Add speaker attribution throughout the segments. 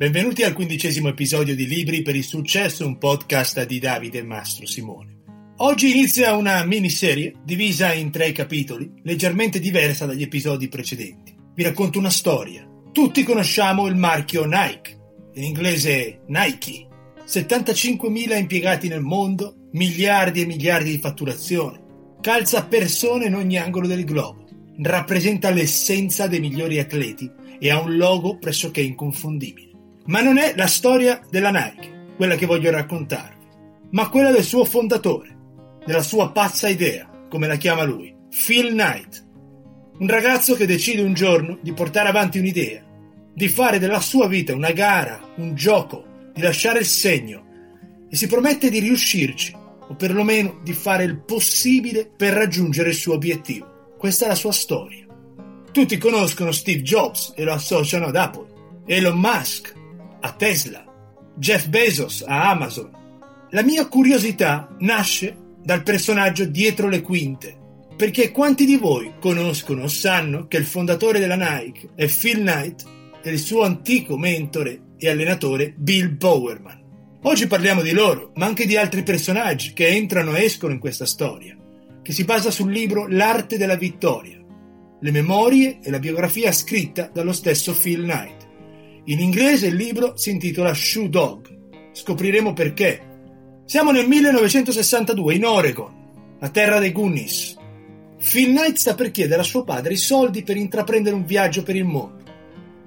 Speaker 1: Benvenuti al quindicesimo episodio di Libri per il successo, un podcast di Davide Mastro Simone. Oggi inizia una miniserie divisa in tre capitoli, leggermente diversa dagli episodi precedenti. Vi racconto una storia. Tutti conosciamo il marchio Nike, in inglese Nike. 75.000 impiegati nel mondo, miliardi e miliardi di fatturazione. Calza persone in ogni angolo del globo. Rappresenta l'essenza dei migliori atleti e ha un logo pressoché inconfondibile. Ma non è la storia della Nike quella che voglio raccontarvi, ma quella del suo fondatore, della sua pazza idea, come la chiama lui, Phil Knight. Un ragazzo che decide un giorno di portare avanti un'idea, di fare della sua vita una gara, un gioco, di lasciare il segno e si promette di riuscirci, o perlomeno di fare il possibile per raggiungere il suo obiettivo. Questa è la sua storia. Tutti conoscono Steve Jobs e lo associano ad Apple, Elon Musk a Tesla, Jeff Bezos a Amazon. La mia curiosità nasce dal personaggio dietro le quinte, perché quanti di voi conoscono o sanno che il fondatore della Nike è Phil Knight e il suo antico mentore e allenatore Bill Bowerman. Oggi parliamo di loro, ma anche di altri personaggi che entrano e escono in questa storia, che si basa sul libro L'arte della vittoria, le memorie e la biografia scritta dallo stesso Phil Knight. In inglese il libro si intitola Shoe Dog. Scopriremo perché. Siamo nel 1962 in Oregon, la terra dei Goonies. Phil Knight sta per chiedere a suo padre i soldi per intraprendere un viaggio per il mondo.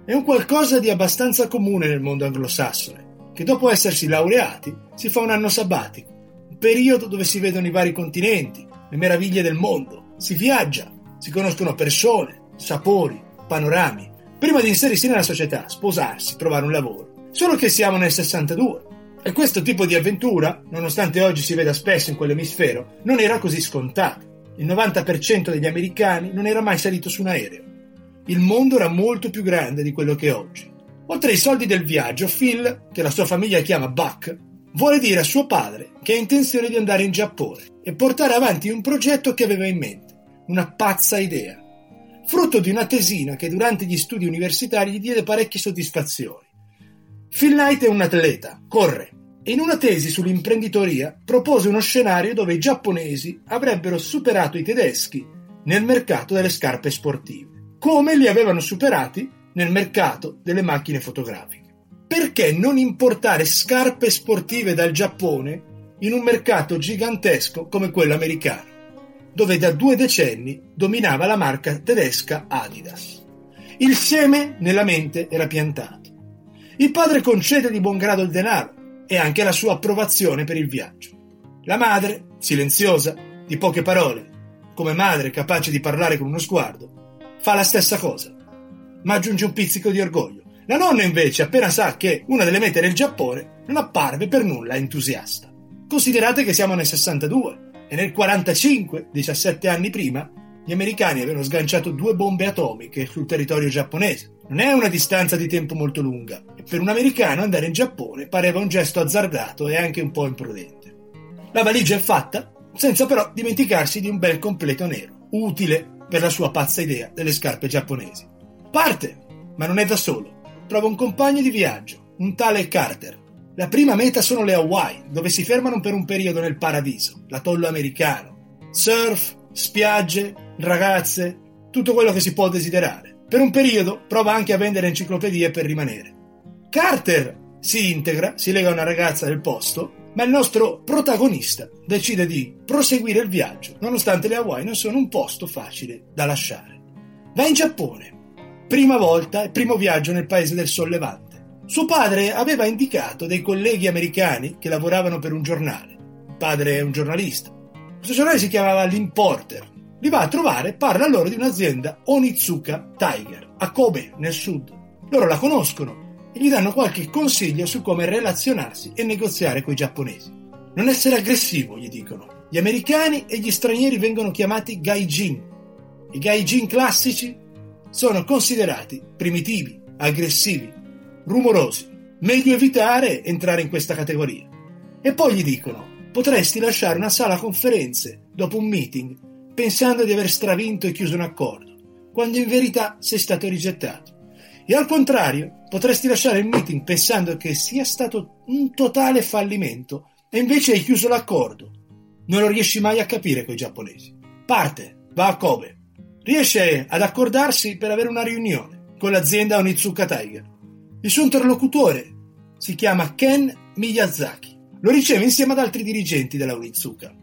Speaker 1: È un qualcosa di abbastanza comune nel mondo anglosassone, che dopo essersi laureati si fa un anno sabbatico, un periodo dove si vedono i vari continenti, le meraviglie del mondo, si viaggia, si conoscono persone, sapori, panorami, prima di inserirsi nella società, sposarsi, trovare un lavoro. Solo che siamo nel 62 e questo tipo di avventura, nonostante oggi si veda spesso in quell'emisfero, non era così scontato. Il 90% degli americani non era mai salito su un aereo. Il mondo era molto più grande di quello che è oggi. Oltre ai soldi del viaggio, Phil, che la sua famiglia chiama Buck, vuole dire a suo padre che ha intenzione di andare in Giappone e portare avanti un progetto che aveva in mente, una pazza idea frutto di una tesina che durante gli studi universitari gli diede parecchie soddisfazioni. Phil Knight è un atleta, corre, in una tesi sull'imprenditoria propose uno scenario dove i giapponesi avrebbero superato i tedeschi nel mercato delle scarpe sportive, come li avevano superati nel mercato delle macchine fotografiche. Perché non importare scarpe sportive dal Giappone in un mercato gigantesco come quello americano? Dove da due decenni dominava la marca tedesca Adidas. Il seme nella mente era piantato. Il padre concede di buon grado il denaro e anche la sua approvazione per il viaggio. La madre, silenziosa, di poche parole, come madre capace di parlare con uno sguardo, fa la stessa cosa, ma aggiunge un pizzico di orgoglio. La nonna invece, appena sa che una delle mete era il Giappone, non apparve per nulla entusiasta. Considerate che siamo nel 62 e nel 1945, 17 anni prima, gli americani avevano sganciato due bombe atomiche sul territorio giapponese. Non è una distanza di tempo molto lunga per un americano andare in Giappone pareva un gesto azzardato e anche un po' imprudente. La valigia è fatta, senza però dimenticarsi di un bel completo nero, utile per la sua pazza idea delle scarpe giapponesi. Parte, ma non è da solo. Trova un compagno di viaggio, un tale Carter, la prima meta sono le Hawaii, dove si fermano per un periodo nel paradiso, l'atollo americano. Surf, spiagge, ragazze, tutto quello che si può desiderare. Per un periodo prova anche a vendere enciclopedie per rimanere. Carter si integra, si lega a una ragazza del posto, ma il nostro protagonista decide di proseguire il viaggio, nonostante le Hawaii non sono un posto facile da lasciare. Va in Giappone, prima volta e primo viaggio nel paese del sollevante. Suo padre aveva indicato dei colleghi americani che lavoravano per un giornale. Il padre è un giornalista. Questo giornale si chiamava L'Importer. Li va a trovare e parla loro di un'azienda Onitsuka Tiger, a Kobe, nel sud. Loro la conoscono e gli danno qualche consiglio su come relazionarsi e negoziare coi giapponesi. Non essere aggressivo, gli dicono. Gli americani e gli stranieri vengono chiamati gaijin. I gaijin classici sono considerati primitivi, aggressivi, rumorosi. Meglio evitare entrare in questa categoria. E poi gli dicono: potresti lasciare una sala conferenze dopo un meeting pensando di aver stravinto e chiuso un accordo, quando in verità sei stato rigettato. E al contrario, potresti lasciare il meeting pensando che sia stato un totale fallimento e invece hai chiuso l'accordo. Non lo riesci mai a capire coi giapponesi. Parte, va a Kobe. Riesce ad accordarsi per avere una riunione con l'azienda Onitsuka Tiger. Il suo interlocutore si chiama Ken Miyazaki. Lo riceve insieme ad altri dirigenti della Onitsuka.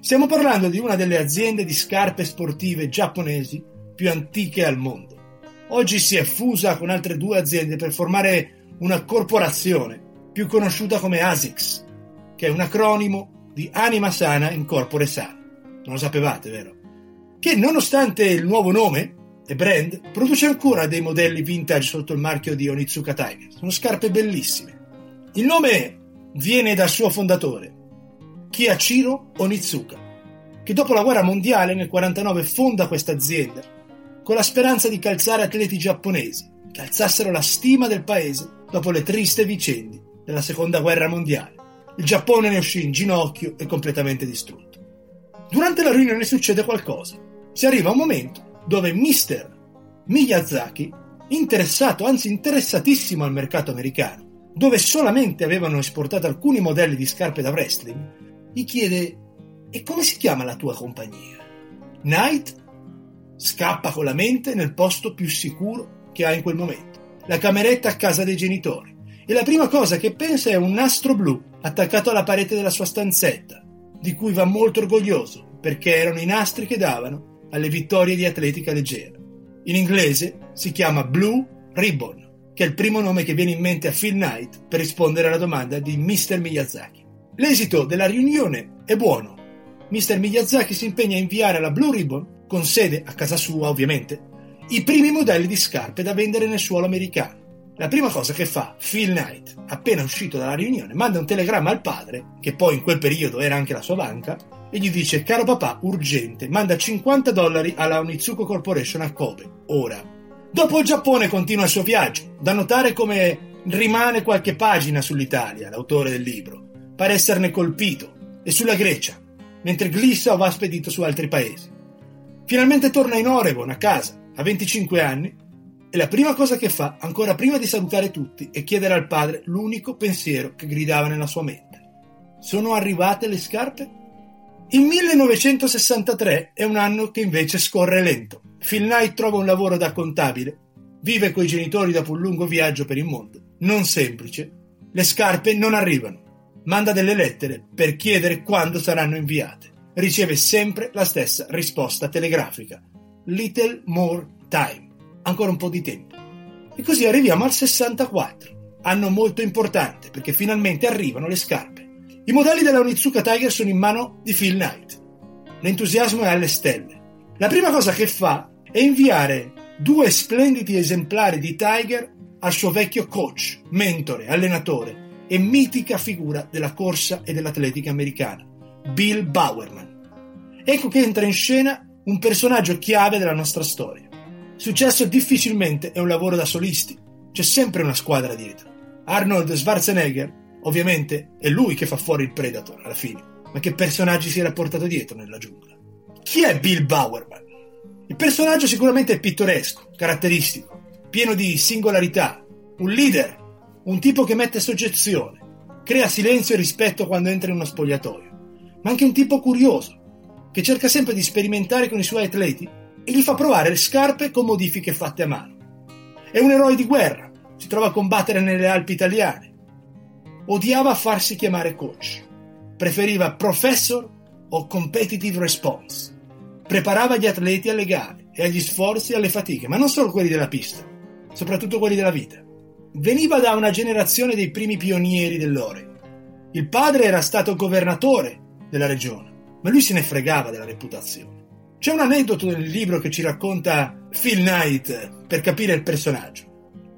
Speaker 1: Stiamo parlando di una delle aziende di scarpe sportive giapponesi più antiche al mondo. Oggi si è fusa con altre due aziende per formare una corporazione più conosciuta come ASICS, che è un acronimo di Anima Sana in Corpore Sano. Non lo sapevate, vero? Che nonostante il nuovo nome e brand, produce ancora dei modelli vintage sotto il marchio di Onitsuka Tiger. Sono scarpe bellissime. Il nome viene dal suo fondatore, Kiyachiro Onitsuka, che dopo la guerra mondiale nel 1949 fonda questa azienda con la speranza di calzare atleti giapponesi che alzassero la stima del paese dopo le triste vicende della seconda guerra mondiale. Il Giappone ne uscì in ginocchio e completamente distrutto. Durante la riunione succede qualcosa. Si arriva a un momento dove Mr. Miyazaki, interessato, anzi interessatissimo al mercato americano, dove solamente avevano esportato alcuni modelli di scarpe da wrestling, gli chiede: E come si chiama la tua compagnia? Night scappa con la mente nel posto più sicuro che ha in quel momento, la cameretta a casa dei genitori e la prima cosa che pensa è un nastro blu attaccato alla parete della sua stanzetta, di cui va molto orgoglioso, perché erano i nastri che davano alle vittorie di atletica leggera. In inglese si chiama Blue Ribbon, che è il primo nome che viene in mente a Phil Knight per rispondere alla domanda di Mr. Miyazaki. L'esito della riunione è buono. Mr. Miyazaki si impegna a inviare alla Blue Ribbon, con sede a casa sua ovviamente, i primi modelli di scarpe da vendere nel suolo americano. La prima cosa che fa Phil Knight, appena uscito dalla riunione, manda un telegramma al padre, che poi in quel periodo era anche la sua banca, e gli dice: Caro papà, urgente, manda 50 dollari alla Onitsuko Corporation a Kobe, ora. Dopo il Giappone continua il suo viaggio, da notare come rimane qualche pagina sull'Italia, l'autore del libro, pare esserne colpito, e sulla Grecia, mentre glissa o va spedito su altri paesi. Finalmente torna in Oregon, a casa, a 25 anni, e la prima cosa che fa, ancora prima di salutare tutti, è chiedere al padre l'unico pensiero che gridava nella sua mente. Sono arrivate le scarpe? Il 1963 è un anno che invece scorre lento. Phil Knight trova un lavoro da contabile, vive coi genitori dopo un lungo viaggio per il mondo, non semplice. Le scarpe non arrivano. Manda delle lettere per chiedere quando saranno inviate. Riceve sempre la stessa risposta telegrafica. Little more time ancora un po' di tempo. E così arriviamo al 64, anno molto importante perché finalmente arrivano le scarpe. I modelli della Onitsuka Tiger sono in mano di Phil Knight. L'entusiasmo è alle stelle. La prima cosa che fa è inviare due splendidi esemplari di Tiger al suo vecchio coach, mentore, allenatore e mitica figura della corsa e dell'atletica americana, Bill Bowerman. Ecco che entra in scena un personaggio chiave della nostra storia. Successo difficilmente è un lavoro da solisti, c'è sempre una squadra dietro. Arnold Schwarzenegger, ovviamente, è lui che fa fuori il Predator alla fine, ma che personaggi si era portato dietro nella giungla? Chi è Bill Bowerman? Il personaggio sicuramente è pittoresco, caratteristico, pieno di singolarità, un leader, un tipo che mette soggezione, crea silenzio e rispetto quando entra in uno spogliatoio, ma anche un tipo curioso, che cerca sempre di sperimentare con i suoi atleti e gli fa provare le scarpe con modifiche fatte a mano. È un eroe di guerra, si trova a combattere nelle Alpi italiane. Odiava farsi chiamare coach. Preferiva professor o competitive response. Preparava gli atleti alle gare e agli sforzi e alle fatiche, ma non solo quelli della pista, soprattutto quelli della vita. Veniva da una generazione dei primi pionieri dell'Oregon. Il padre era stato governatore della regione, ma lui se ne fregava della reputazione. C'è un aneddoto nel libro che ci racconta Phil Knight per capire il personaggio.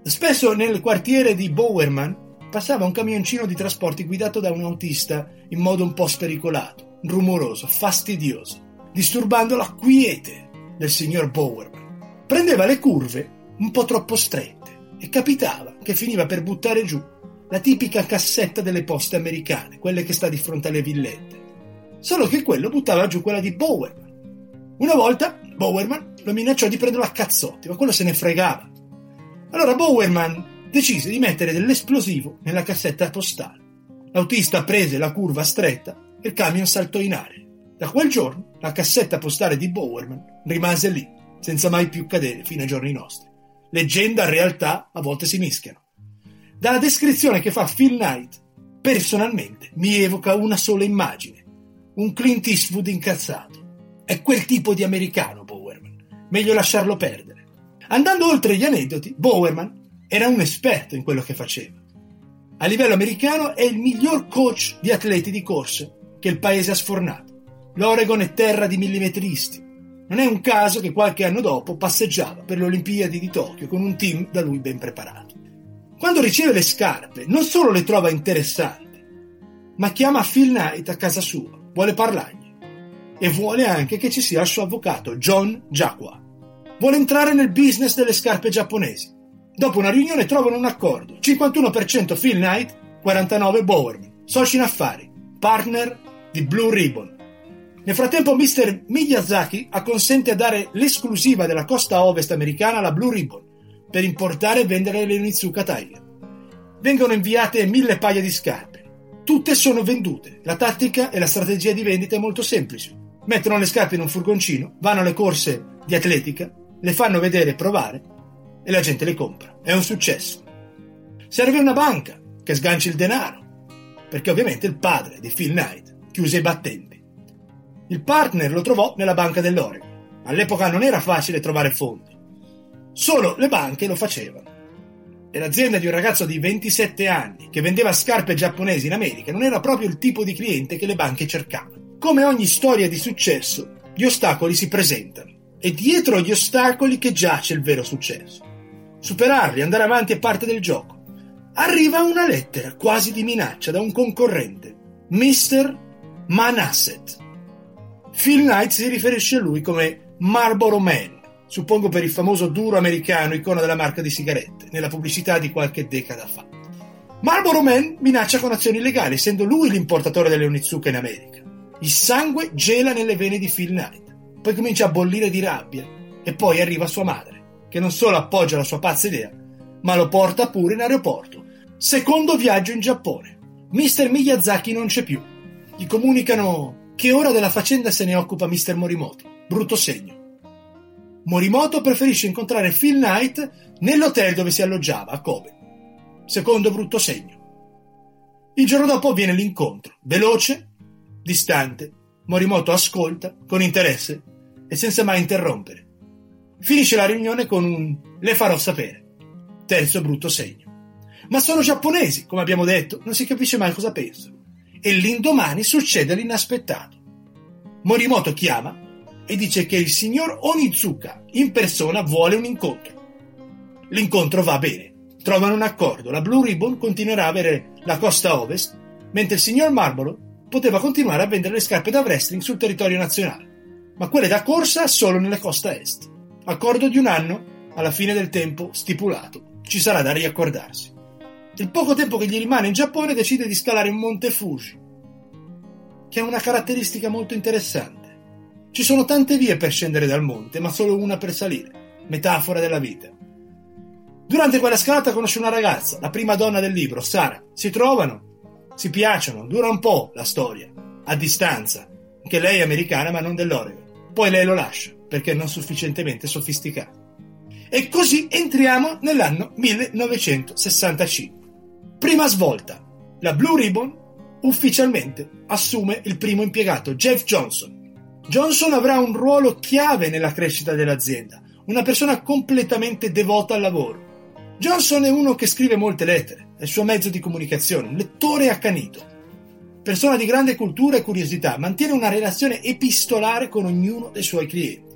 Speaker 1: Spesso nel quartiere di Bowerman passava un camioncino di trasporti guidato da un autista in modo un po' spericolato, rumoroso, fastidioso, disturbando la quiete del signor Bowerman. Prendeva le curve un po' troppo strette e capitava che finiva per buttare giù la tipica cassetta delle poste americane, quelle che sta di fronte alle villette. Solo che quello buttava giù quella di Bowerman una volta Bowerman lo minacciò di prenderlo a cazzotti, ma quello se ne fregava. Allora Bowerman decise di mettere dell'esplosivo nella cassetta postale. L'autista prese la curva stretta e il camion saltò in aria. Da quel giorno la cassetta postale di Bowerman rimase lì, senza mai più cadere fino ai giorni nostri. Leggenda e realtà a volte si mischiano. Dalla descrizione che fa Phil Knight, personalmente mi evoca una sola immagine, un Clint Eastwood incazzato. È quel tipo di americano Bowerman, meglio lasciarlo perdere. Andando oltre gli aneddoti, Bowerman era un esperto in quello che faceva. A livello americano è il miglior coach di atleti di corsa che il paese ha sfornato. L'Oregon è terra di millimetristi. Non è un caso che qualche anno dopo passeggiava per le Olimpiadi di Tokyo con un team da lui ben preparato. Quando riceve le scarpe, non solo le trova interessanti, ma chiama Phil Knight a casa sua, vuole parlargli e vuole anche che ci sia il suo avvocato, John Jaqua. Vuole entrare nel business delle scarpe giapponesi. Dopo una riunione trovano un accordo, 51% Phil Knight, 49% Bowerman, soci in affari, partner di Blue Ribbon. Nel frattempo Mr. Miyazaki acconsente a dare l'esclusiva della costa ovest americana alla Blue Ribbon per importare e vendere le Onizuka Tiger. Vengono inviate mille paia di scarpe. Tutte sono vendute. La tattica e la strategia di vendita è molto semplice. Mettono le scarpe in un furgoncino, vanno alle corse di atletica, le fanno vedere e provare e la gente le compra. È un successo. Serve una banca che sganci il denaro, perché ovviamente il padre di Phil Knight chiuse i battenti. Il partner lo trovò nella banca dell'Oregon. All'epoca non era facile trovare fondi. Solo le banche lo facevano. E l'azienda di un ragazzo di 27 anni che vendeva scarpe giapponesi in America non era proprio il tipo di cliente che le banche cercavano. Come ogni storia di successo, gli ostacoli si presentano. E dietro gli ostacoli che giace il vero successo. Superarli, andare avanti è parte del gioco. Arriva una lettera quasi di minaccia da un concorrente, Mr. Manasset. Phil Knight si riferisce a lui come Marlboro Man suppongo per il famoso duro americano icona della marca di sigarette, nella pubblicità di qualche decada fa. Marlboro Man minaccia con azioni legali, essendo lui l'importatore delle Onizuka in America. Il sangue gela nelle vene di Phil Knight, poi comincia a bollire di rabbia e poi arriva sua madre, che non solo appoggia la sua pazza idea, ma lo porta pure in aeroporto. Secondo viaggio in Giappone. Mr. Miyazaki non c'è più. Gli comunicano che ora della faccenda se ne occupa Mr. Morimoto. Brutto segno. Morimoto preferisce incontrare Phil Knight nell'hotel dove si alloggiava, a Kobe. Secondo brutto segno. Il giorno dopo avviene l'incontro, veloce, distante. Morimoto ascolta con interesse e senza mai interrompere. Finisce la riunione con un le farò sapere. Terzo brutto segno. Ma sono giapponesi, come abbiamo detto, non si capisce mai cosa pensano. E l'indomani succede l'inaspettato. Morimoto chiama e dice che il signor Onizuka in persona vuole un incontro. L'incontro va bene, trovano un accordo, la Blue Ribbon continuerà a avere la costa ovest, mentre il signor Marlboro poteva continuare a vendere le scarpe da wrestling sul territorio nazionale, ma quelle da corsa solo nella costa est. Accordo di un anno, alla fine del tempo stipulato, ci sarà da riaccordarsi. Il poco tempo che gli rimane in Giappone decide di scalare il Monte Fuji, che ha una caratteristica molto interessante ci sono tante vie per scendere dal monte, ma solo una per salire. Metafora della vita. Durante quella scalata conosce una ragazza, la prima donna del libro, Sara. Si trovano, si piacciono, dura un po' la storia, a distanza, che lei è americana ma non dell'Oregon. Poi lei lo lascia, perché non sufficientemente sofisticato. E così entriamo nell'anno 1965. Prima svolta. La Blue Ribbon ufficialmente assume il primo impiegato, Jeff Johnson, Johnson avrà un ruolo chiave nella crescita dell'azienda, una persona completamente devota al lavoro. Johnson è uno che scrive molte lettere, è il suo mezzo di comunicazione, un lettore accanito. Persona di grande cultura e curiosità, mantiene una relazione epistolare con ognuno dei suoi clienti.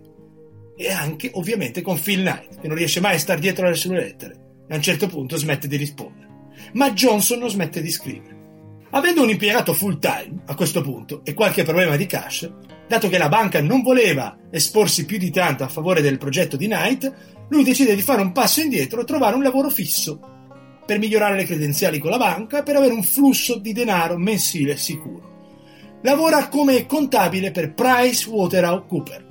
Speaker 1: E anche, ovviamente, con Phil Knight, che non riesce mai a stare dietro alle sue lettere e a un certo punto smette di rispondere. Ma Johnson non smette di scrivere. Avendo un impiegato full time a questo punto e qualche problema di cash, dato che la banca non voleva esporsi più di tanto a favore del progetto di Knight, lui decide di fare un passo indietro e trovare un lavoro fisso per migliorare le credenziali con la banca e per avere un flusso di denaro mensile sicuro. Lavora come contabile per Price Waterhouse Cooper.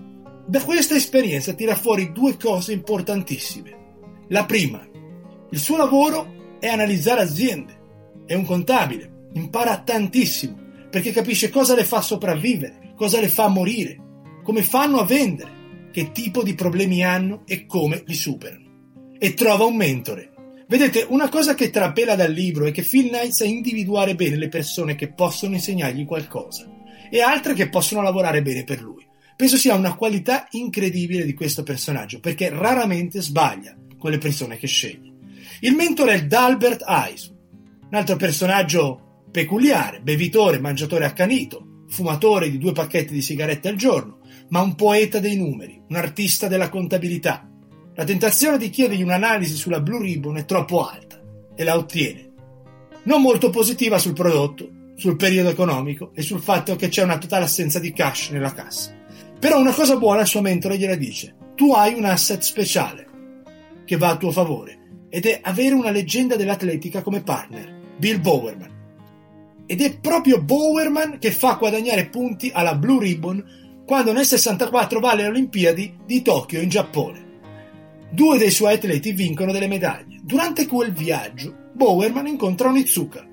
Speaker 1: Da questa esperienza tira fuori due cose importantissime. La prima, Il suo lavoro è analizzare aziende, è un contabile, impara tantissimo perché capisce cosa le fa sopravvivere, cosa le fa morire, come fanno a vendere, che tipo di problemi hanno e come li superano. E trova un mentore. Vedete, una cosa che trapela dal libro è che Phil Knight sa individuare bene le persone che possono insegnargli qualcosa e altre che possono lavorare bene per lui. Penso sia una qualità incredibile di questo personaggio, perché raramente sbaglia con le persone che sceglie. Il mentore è Dalbert Ice, un altro personaggio peculiare, bevitore, mangiatore accanito, fumatore di due pacchetti di sigarette al giorno, ma un poeta dei numeri, un artista della contabilità. La tentazione di chiedergli un'analisi sulla Blue Ribbon è troppo alta e la ottiene. Non molto positiva sul prodotto, sul periodo economico e sul fatto che c'è una totale assenza di cash nella cassa. Però una cosa buona il suo mentore gliela dice. Tu hai un asset speciale che va a tuo favore ed è avere una leggenda dell'atletica come partner, Bill Bowerman. Ed è proprio Bowerman che fa guadagnare punti alla Blue Ribbon quando nel 64 va alle Olimpiadi di Tokyo in Giappone. Due dei suoi atleti vincono delle medaglie. Durante quel viaggio, Bowerman incontra Onizuka.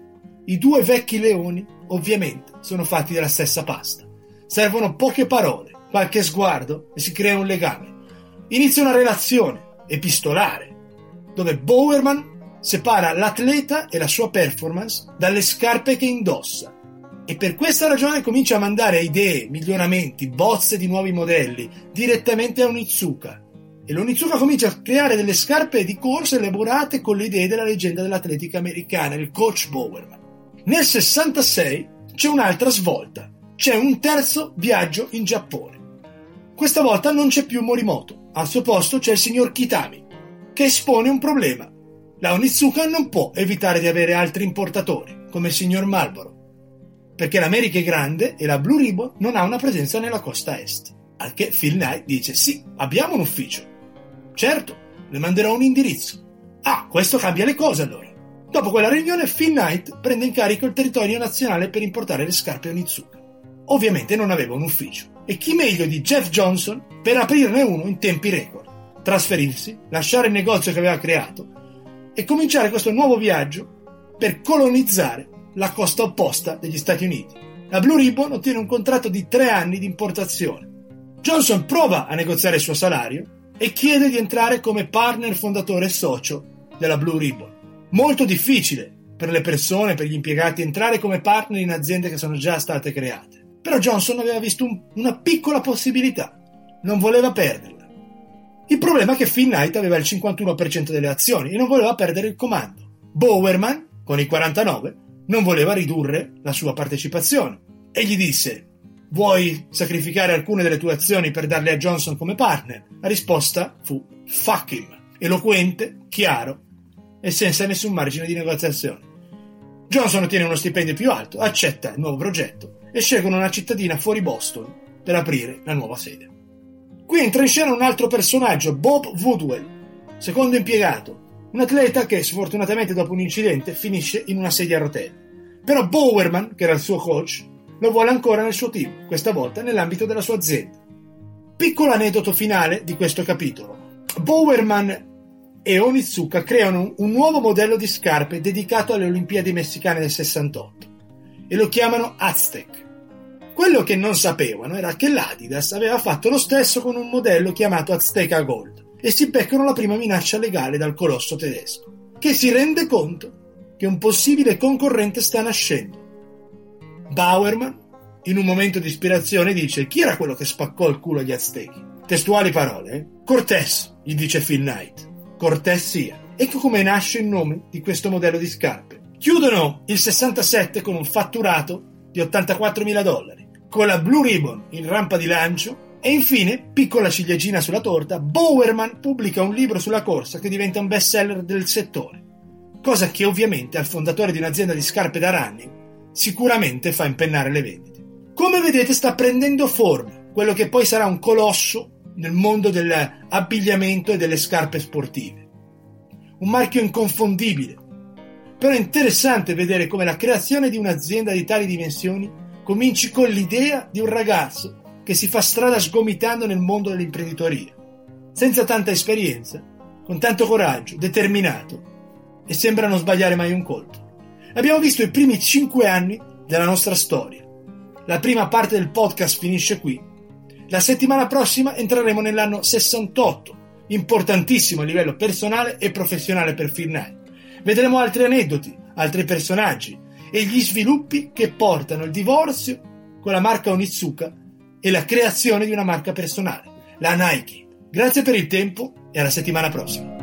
Speaker 1: I due vecchi leoni, ovviamente, sono fatti della stessa pasta. Servono poche parole, qualche sguardo e si crea un legame. Inizia una relazione epistolare, dove Bowerman separa l'atleta e la sua performance dalle scarpe che indossa e per questa ragione comincia a mandare idee, miglioramenti, bozze di nuovi modelli direttamente a Onizuka. E l'Onizuka comincia a creare delle scarpe di corsa elaborate con le idee della leggenda dell'atletica americana, il coach Bowerman. Nel 66 c'è un'altra svolta, c'è un terzo viaggio in Giappone. Questa volta non c'è più Morimoto, al suo posto c'è il signor Kitami, che espone un problema. La Onizuka non può evitare di avere altri importatori, come il signor Marlboro perché l'America è grande e la Blue Ribbon non ha una presenza nella costa est. Al che Phil Knight dice sì, abbiamo un ufficio. Certo, le manderò un indirizzo. Ah, questo cambia le cose allora. Dopo quella riunione Phil Knight prende in carico il territorio nazionale per importare le scarpe Onizuka. Ovviamente non aveva un ufficio. E chi meglio di Jeff Johnson per aprirne uno in tempi record, trasferirsi, lasciare il negozio che aveva creato e cominciare questo nuovo viaggio per colonizzare la costa opposta degli Stati Uniti. La Blue Ribbon ottiene un contratto di tre anni di importazione. Johnson prova a negoziare il suo salario e chiede di entrare come partner fondatore e socio della Blue Ribbon. Molto difficile per le persone, per gli impiegati, entrare come partner in aziende che sono già state create. Però Johnson aveva visto un, una piccola possibilità, non voleva perderla. Il problema è che Phil Knight aveva il 51% delle azioni e non voleva perdere il comando. Bowerman, con i 49, non voleva ridurre la sua partecipazione e gli disse Vuoi sacrificare alcune delle tue azioni per darle a Johnson come partner? La risposta fu fuck him, eloquente, chiaro e senza nessun margine di negoziazione. Johnson ottiene uno stipendio più alto, accetta il nuovo progetto e scelgono una cittadina fuori Boston per aprire la nuova sede. Qui entra in scena un altro personaggio, Bob Woodwell, secondo impiegato, un atleta che sfortunatamente dopo un incidente finisce in una sedia a rotelle. Però Bowerman, che era il suo coach, lo vuole ancora nel suo team, questa volta nell'ambito della sua azienda. Piccolo aneddoto finale di questo capitolo. Bowerman e Onizuka creano un nuovo modello di scarpe dedicato alle Olimpiadi messicane del 68 e lo chiamano Aztec. Quello che non sapevano era che l'Adidas aveva fatto lo stesso con un modello chiamato Azteca Gold e si beccano la prima minaccia legale dal colosso tedesco, che si rende conto che un possibile concorrente sta nascendo. Bauerman, in un momento di ispirazione, dice chi era quello che spaccò il culo agli aztechi? Testuali parole, eh? Cortés, gli dice Phil Knight. Cortés sia. Ecco come nasce il nome di questo modello di scarpe. Chiudono il 67 con un fatturato di 84.000 dollari, con la Blue Ribbon in rampa di lancio e infine, piccola ciliegina sulla torta, Bowerman pubblica un libro sulla corsa che diventa un best seller del settore, cosa che ovviamente al fondatore di un'azienda di scarpe da running sicuramente fa impennare le vendite. Come vedete sta prendendo forma quello che poi sarà un colosso nel mondo dell'abbigliamento e delle scarpe sportive. Un marchio inconfondibile. Però è interessante vedere come la creazione di un'azienda di tali dimensioni cominci con l'idea di un ragazzo che si fa strada sgomitando nel mondo dell'imprenditoria. Senza tanta esperienza, con tanto coraggio, determinato e sembra non sbagliare mai un colpo. Abbiamo visto i primi 5 anni della nostra storia. La prima parte del podcast finisce qui. La settimana prossima entreremo nell'anno 68, importantissimo a livello personale e professionale per Firnai. Vedremo altri aneddoti, altri personaggi e gli sviluppi che portano il divorzio con la marca Onitsuka e la creazione di una marca personale, la Nike. Grazie per il tempo e alla settimana prossima.